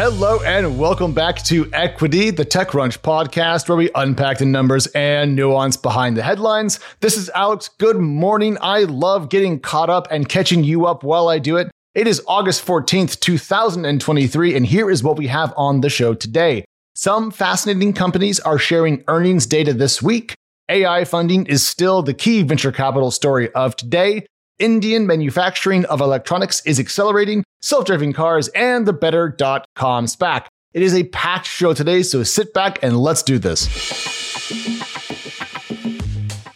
hello, and welcome back to Equity, the TechCrunch podcast, where we unpack the numbers and nuance behind the headlines. This is Alex. Good morning. I love getting caught up and catching you up while I do it. It is August 14th, 2023, and here is what we have on the show today. Some fascinating companies are sharing earnings data this week. AI funding is still the key venture capital story of today. Indian manufacturing of electronics is accelerating, self driving cars, and the better.com SPAC. It is a packed show today, so sit back and let's do this.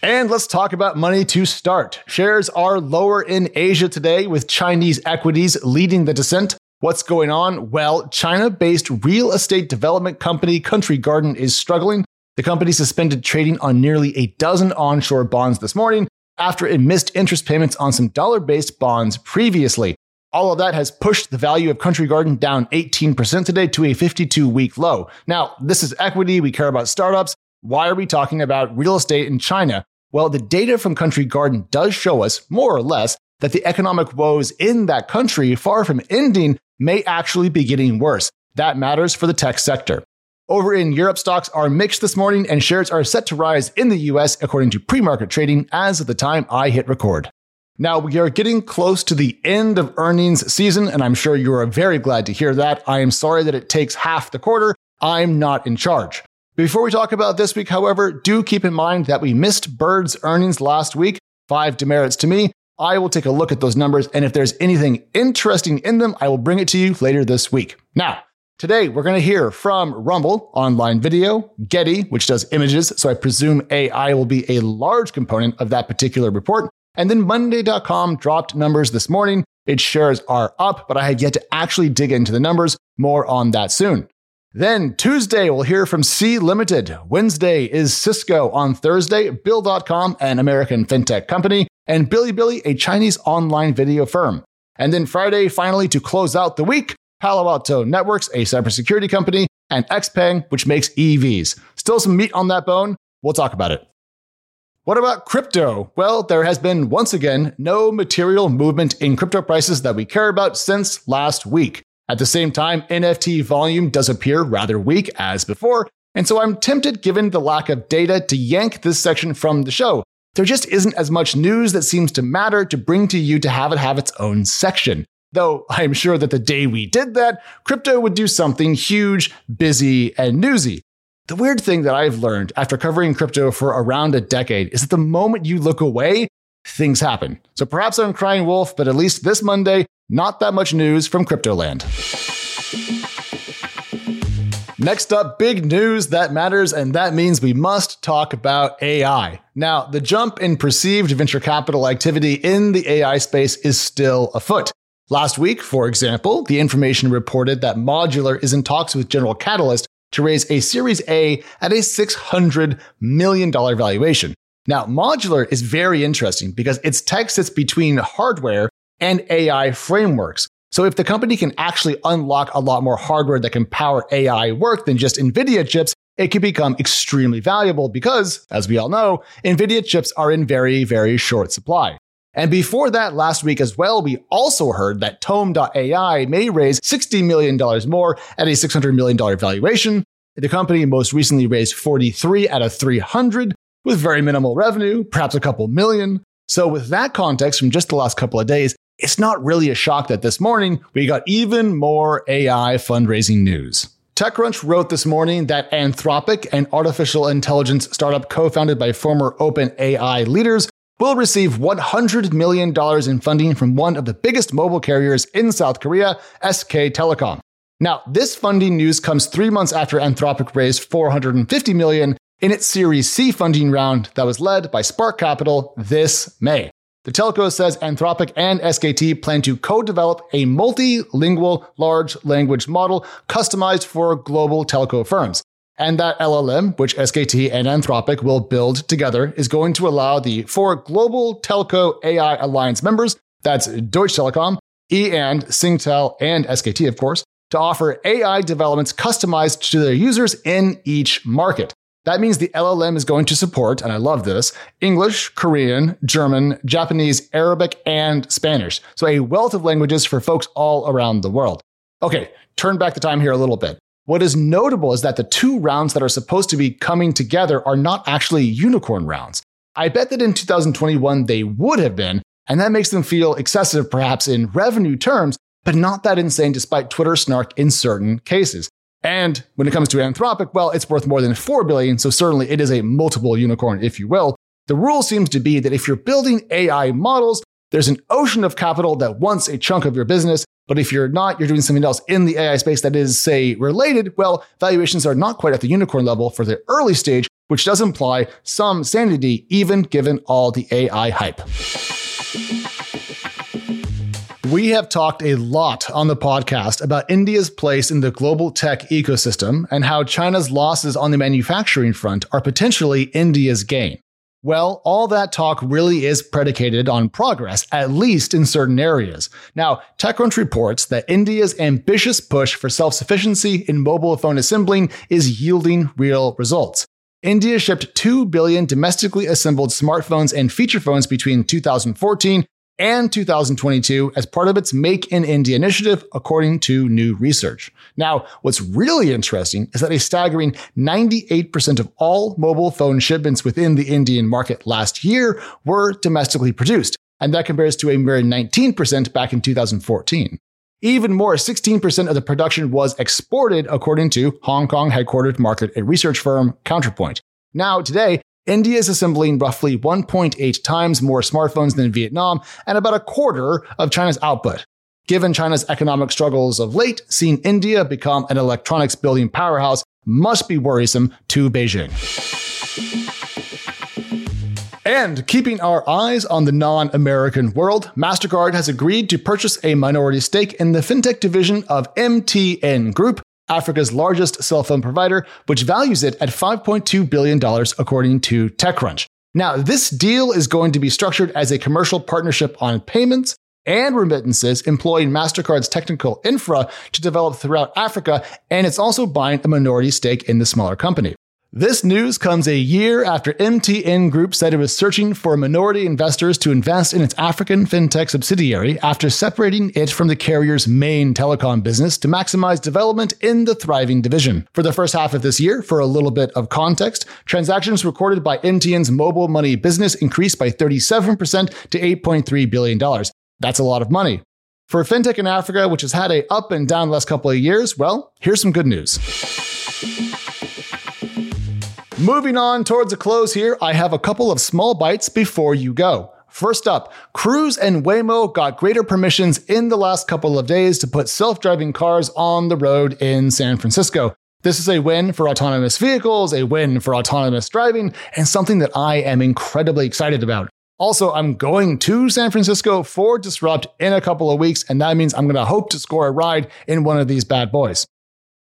And let's talk about money to start. Shares are lower in Asia today, with Chinese equities leading the descent. What's going on? Well, China based real estate development company Country Garden is struggling. The company suspended trading on nearly a dozen onshore bonds this morning after it missed interest payments on some dollar based bonds previously. All of that has pushed the value of Country Garden down 18% today to a 52 week low. Now, this is equity. We care about startups. Why are we talking about real estate in China? Well, the data from Country Garden does show us, more or less, that the economic woes in that country, far from ending, may actually be getting worse. That matters for the tech sector. Over in Europe, stocks are mixed this morning and shares are set to rise in the US according to pre market trading as of the time I hit record. Now, we are getting close to the end of earnings season, and I'm sure you are very glad to hear that. I am sorry that it takes half the quarter. I'm not in charge. Before we talk about this week, however, do keep in mind that we missed Bird's earnings last week. Five demerits to me. I will take a look at those numbers, and if there's anything interesting in them, I will bring it to you later this week. Now, Today, we're going to hear from Rumble, online video, Getty, which does images, so I presume AI will be a large component of that particular report. And then Monday.com dropped numbers this morning. Its shares are up, but I have yet to actually dig into the numbers. More on that soon. Then Tuesday, we'll hear from Sea Limited. Wednesday is Cisco. On Thursday, Bill.com, an American fintech company, and Bilibili, a Chinese online video firm. And then Friday, finally, to close out the week, Palo Alto Networks, a cybersecurity company, and Xpeng, which makes EVs. Still some meat on that bone. We'll talk about it. What about crypto? Well, there has been once again no material movement in crypto prices that we care about since last week. At the same time, NFT volume does appear rather weak as before, and so I'm tempted, given the lack of data, to yank this section from the show. There just isn't as much news that seems to matter to bring to you to have it have its own section. Though I'm sure that the day we did that, crypto would do something huge, busy, and newsy. The weird thing that I've learned after covering crypto for around a decade is that the moment you look away, things happen. So perhaps I'm crying wolf, but at least this Monday, not that much news from Cryptoland. Next up, big news that matters, and that means we must talk about AI. Now, the jump in perceived venture capital activity in the AI space is still afoot. Last week, for example, the information reported that Modular is in talks with General Catalyst to raise a Series A at a $600 million valuation. Now, Modular is very interesting because its tech sits between hardware and AI frameworks. So if the company can actually unlock a lot more hardware that can power AI work than just NVIDIA chips, it can become extremely valuable because, as we all know, NVIDIA chips are in very, very short supply. And before that, last week as well, we also heard that Tome.ai may raise $60 million more at a $600 million valuation. The company most recently raised 43 out of 300 with very minimal revenue, perhaps a couple million. So with that context from just the last couple of days, it's not really a shock that this morning we got even more AI fundraising news. TechCrunch wrote this morning that Anthropic, an artificial intelligence startup co-founded by former OpenAI leaders, will receive $100 million in funding from one of the biggest mobile carriers in South Korea, SK Telecom. Now, this funding news comes three months after Anthropic raised 450 million in its Series C funding round that was led by Spark Capital this May. The telco says Anthropic and SKT plan to co-develop a multilingual large language model customized for global telco firms. And that LLM, which SKT and Anthropic will build together, is going to allow the four global telco AI alliance members, that's Deutsche Telekom, E and Singtel, and SKT, of course, to offer AI developments customized to their users in each market. That means the LLM is going to support, and I love this, English, Korean, German, Japanese, Arabic, and Spanish. So a wealth of languages for folks all around the world. Okay, turn back the time here a little bit. What is notable is that the two rounds that are supposed to be coming together are not actually unicorn rounds. I bet that in 2021 they would have been, and that makes them feel excessive perhaps in revenue terms, but not that insane despite Twitter snark in certain cases. And when it comes to Anthropic, well, it's worth more than 4 billion, so certainly it is a multiple unicorn, if you will. The rule seems to be that if you're building AI models, there's an ocean of capital that wants a chunk of your business. But if you're not, you're doing something else in the AI space that is, say, related, well, valuations are not quite at the unicorn level for the early stage, which does imply some sanity, even given all the AI hype. We have talked a lot on the podcast about India's place in the global tech ecosystem and how China's losses on the manufacturing front are potentially India's gain. Well, all that talk really is predicated on progress, at least in certain areas. Now, TechCrunch reports that India's ambitious push for self sufficiency in mobile phone assembling is yielding real results. India shipped 2 billion domestically assembled smartphones and feature phones between 2014 and 2022 as part of its Make in India initiative, according to new research. Now, what's really interesting is that a staggering 98% of all mobile phone shipments within the Indian market last year were domestically produced, and that compares to a mere 19% back in 2014. Even more, 16% of the production was exported, according to Hong Kong headquartered market and research firm Counterpoint. Now, today, India is assembling roughly 1.8 times more smartphones than Vietnam and about a quarter of China's output. Given China's economic struggles of late, seeing India become an electronics building powerhouse must be worrisome to Beijing. And keeping our eyes on the non American world, MasterCard has agreed to purchase a minority stake in the fintech division of MTN Group, Africa's largest cell phone provider, which values it at $5.2 billion, according to TechCrunch. Now, this deal is going to be structured as a commercial partnership on payments and remittances, employing MasterCard's technical infra to develop throughout Africa, and it's also buying a minority stake in the smaller company. This news comes a year after MTN Group said it was searching for minority investors to invest in its African fintech subsidiary after separating it from the carrier's main telecom business to maximize development in the thriving division. For the first half of this year, for a little bit of context, transactions recorded by MTN's mobile money business increased by 37% to $8.3 billion. That's a lot of money. For fintech in Africa, which has had a up and down last couple of years, well, here's some good news. Moving on towards a close here, I have a couple of small bites before you go. First up, Cruise and Waymo got greater permissions in the last couple of days to put self driving cars on the road in San Francisco. This is a win for autonomous vehicles, a win for autonomous driving, and something that I am incredibly excited about. Also, I'm going to San Francisco for Disrupt in a couple of weeks, and that means I'm going to hope to score a ride in one of these bad boys.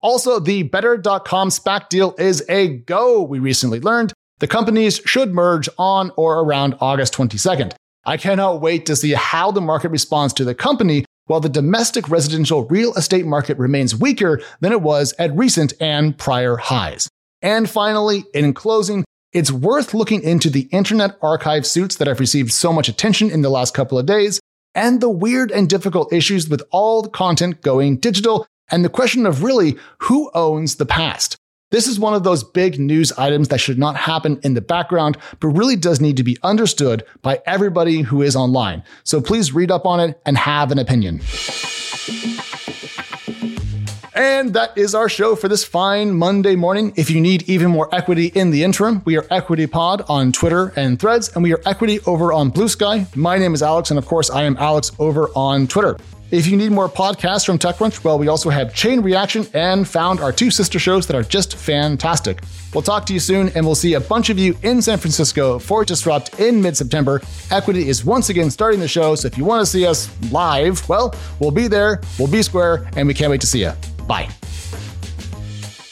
Also, the Better.com SPAC deal is a go, we recently learned. The companies should merge on or around August 22nd. I cannot wait to see how the market responds to the company while the domestic residential real estate market remains weaker than it was at recent and prior highs. And finally, in closing, it's worth looking into the Internet Archive suits that have received so much attention in the last couple of days, and the weird and difficult issues with all the content going digital and the question of really who owns the past. This is one of those big news items that should not happen in the background, but really does need to be understood by everybody who is online. So please read up on it and have an opinion. And that is our show for this fine Monday morning. If you need even more equity in the interim, we are Equity Pod on Twitter and Threads, and we are Equity over on Bluesky. My name is Alex, and of course, I am Alex over on Twitter. If you need more podcasts from TechCrunch, well, we also have Chain Reaction and Found, our two sister shows that are just fantastic. We'll talk to you soon, and we'll see a bunch of you in San Francisco for Disrupt in mid September. Equity is once again starting the show, so if you want to see us live, well, we'll be there, we'll be square, and we can't wait to see you. Bye.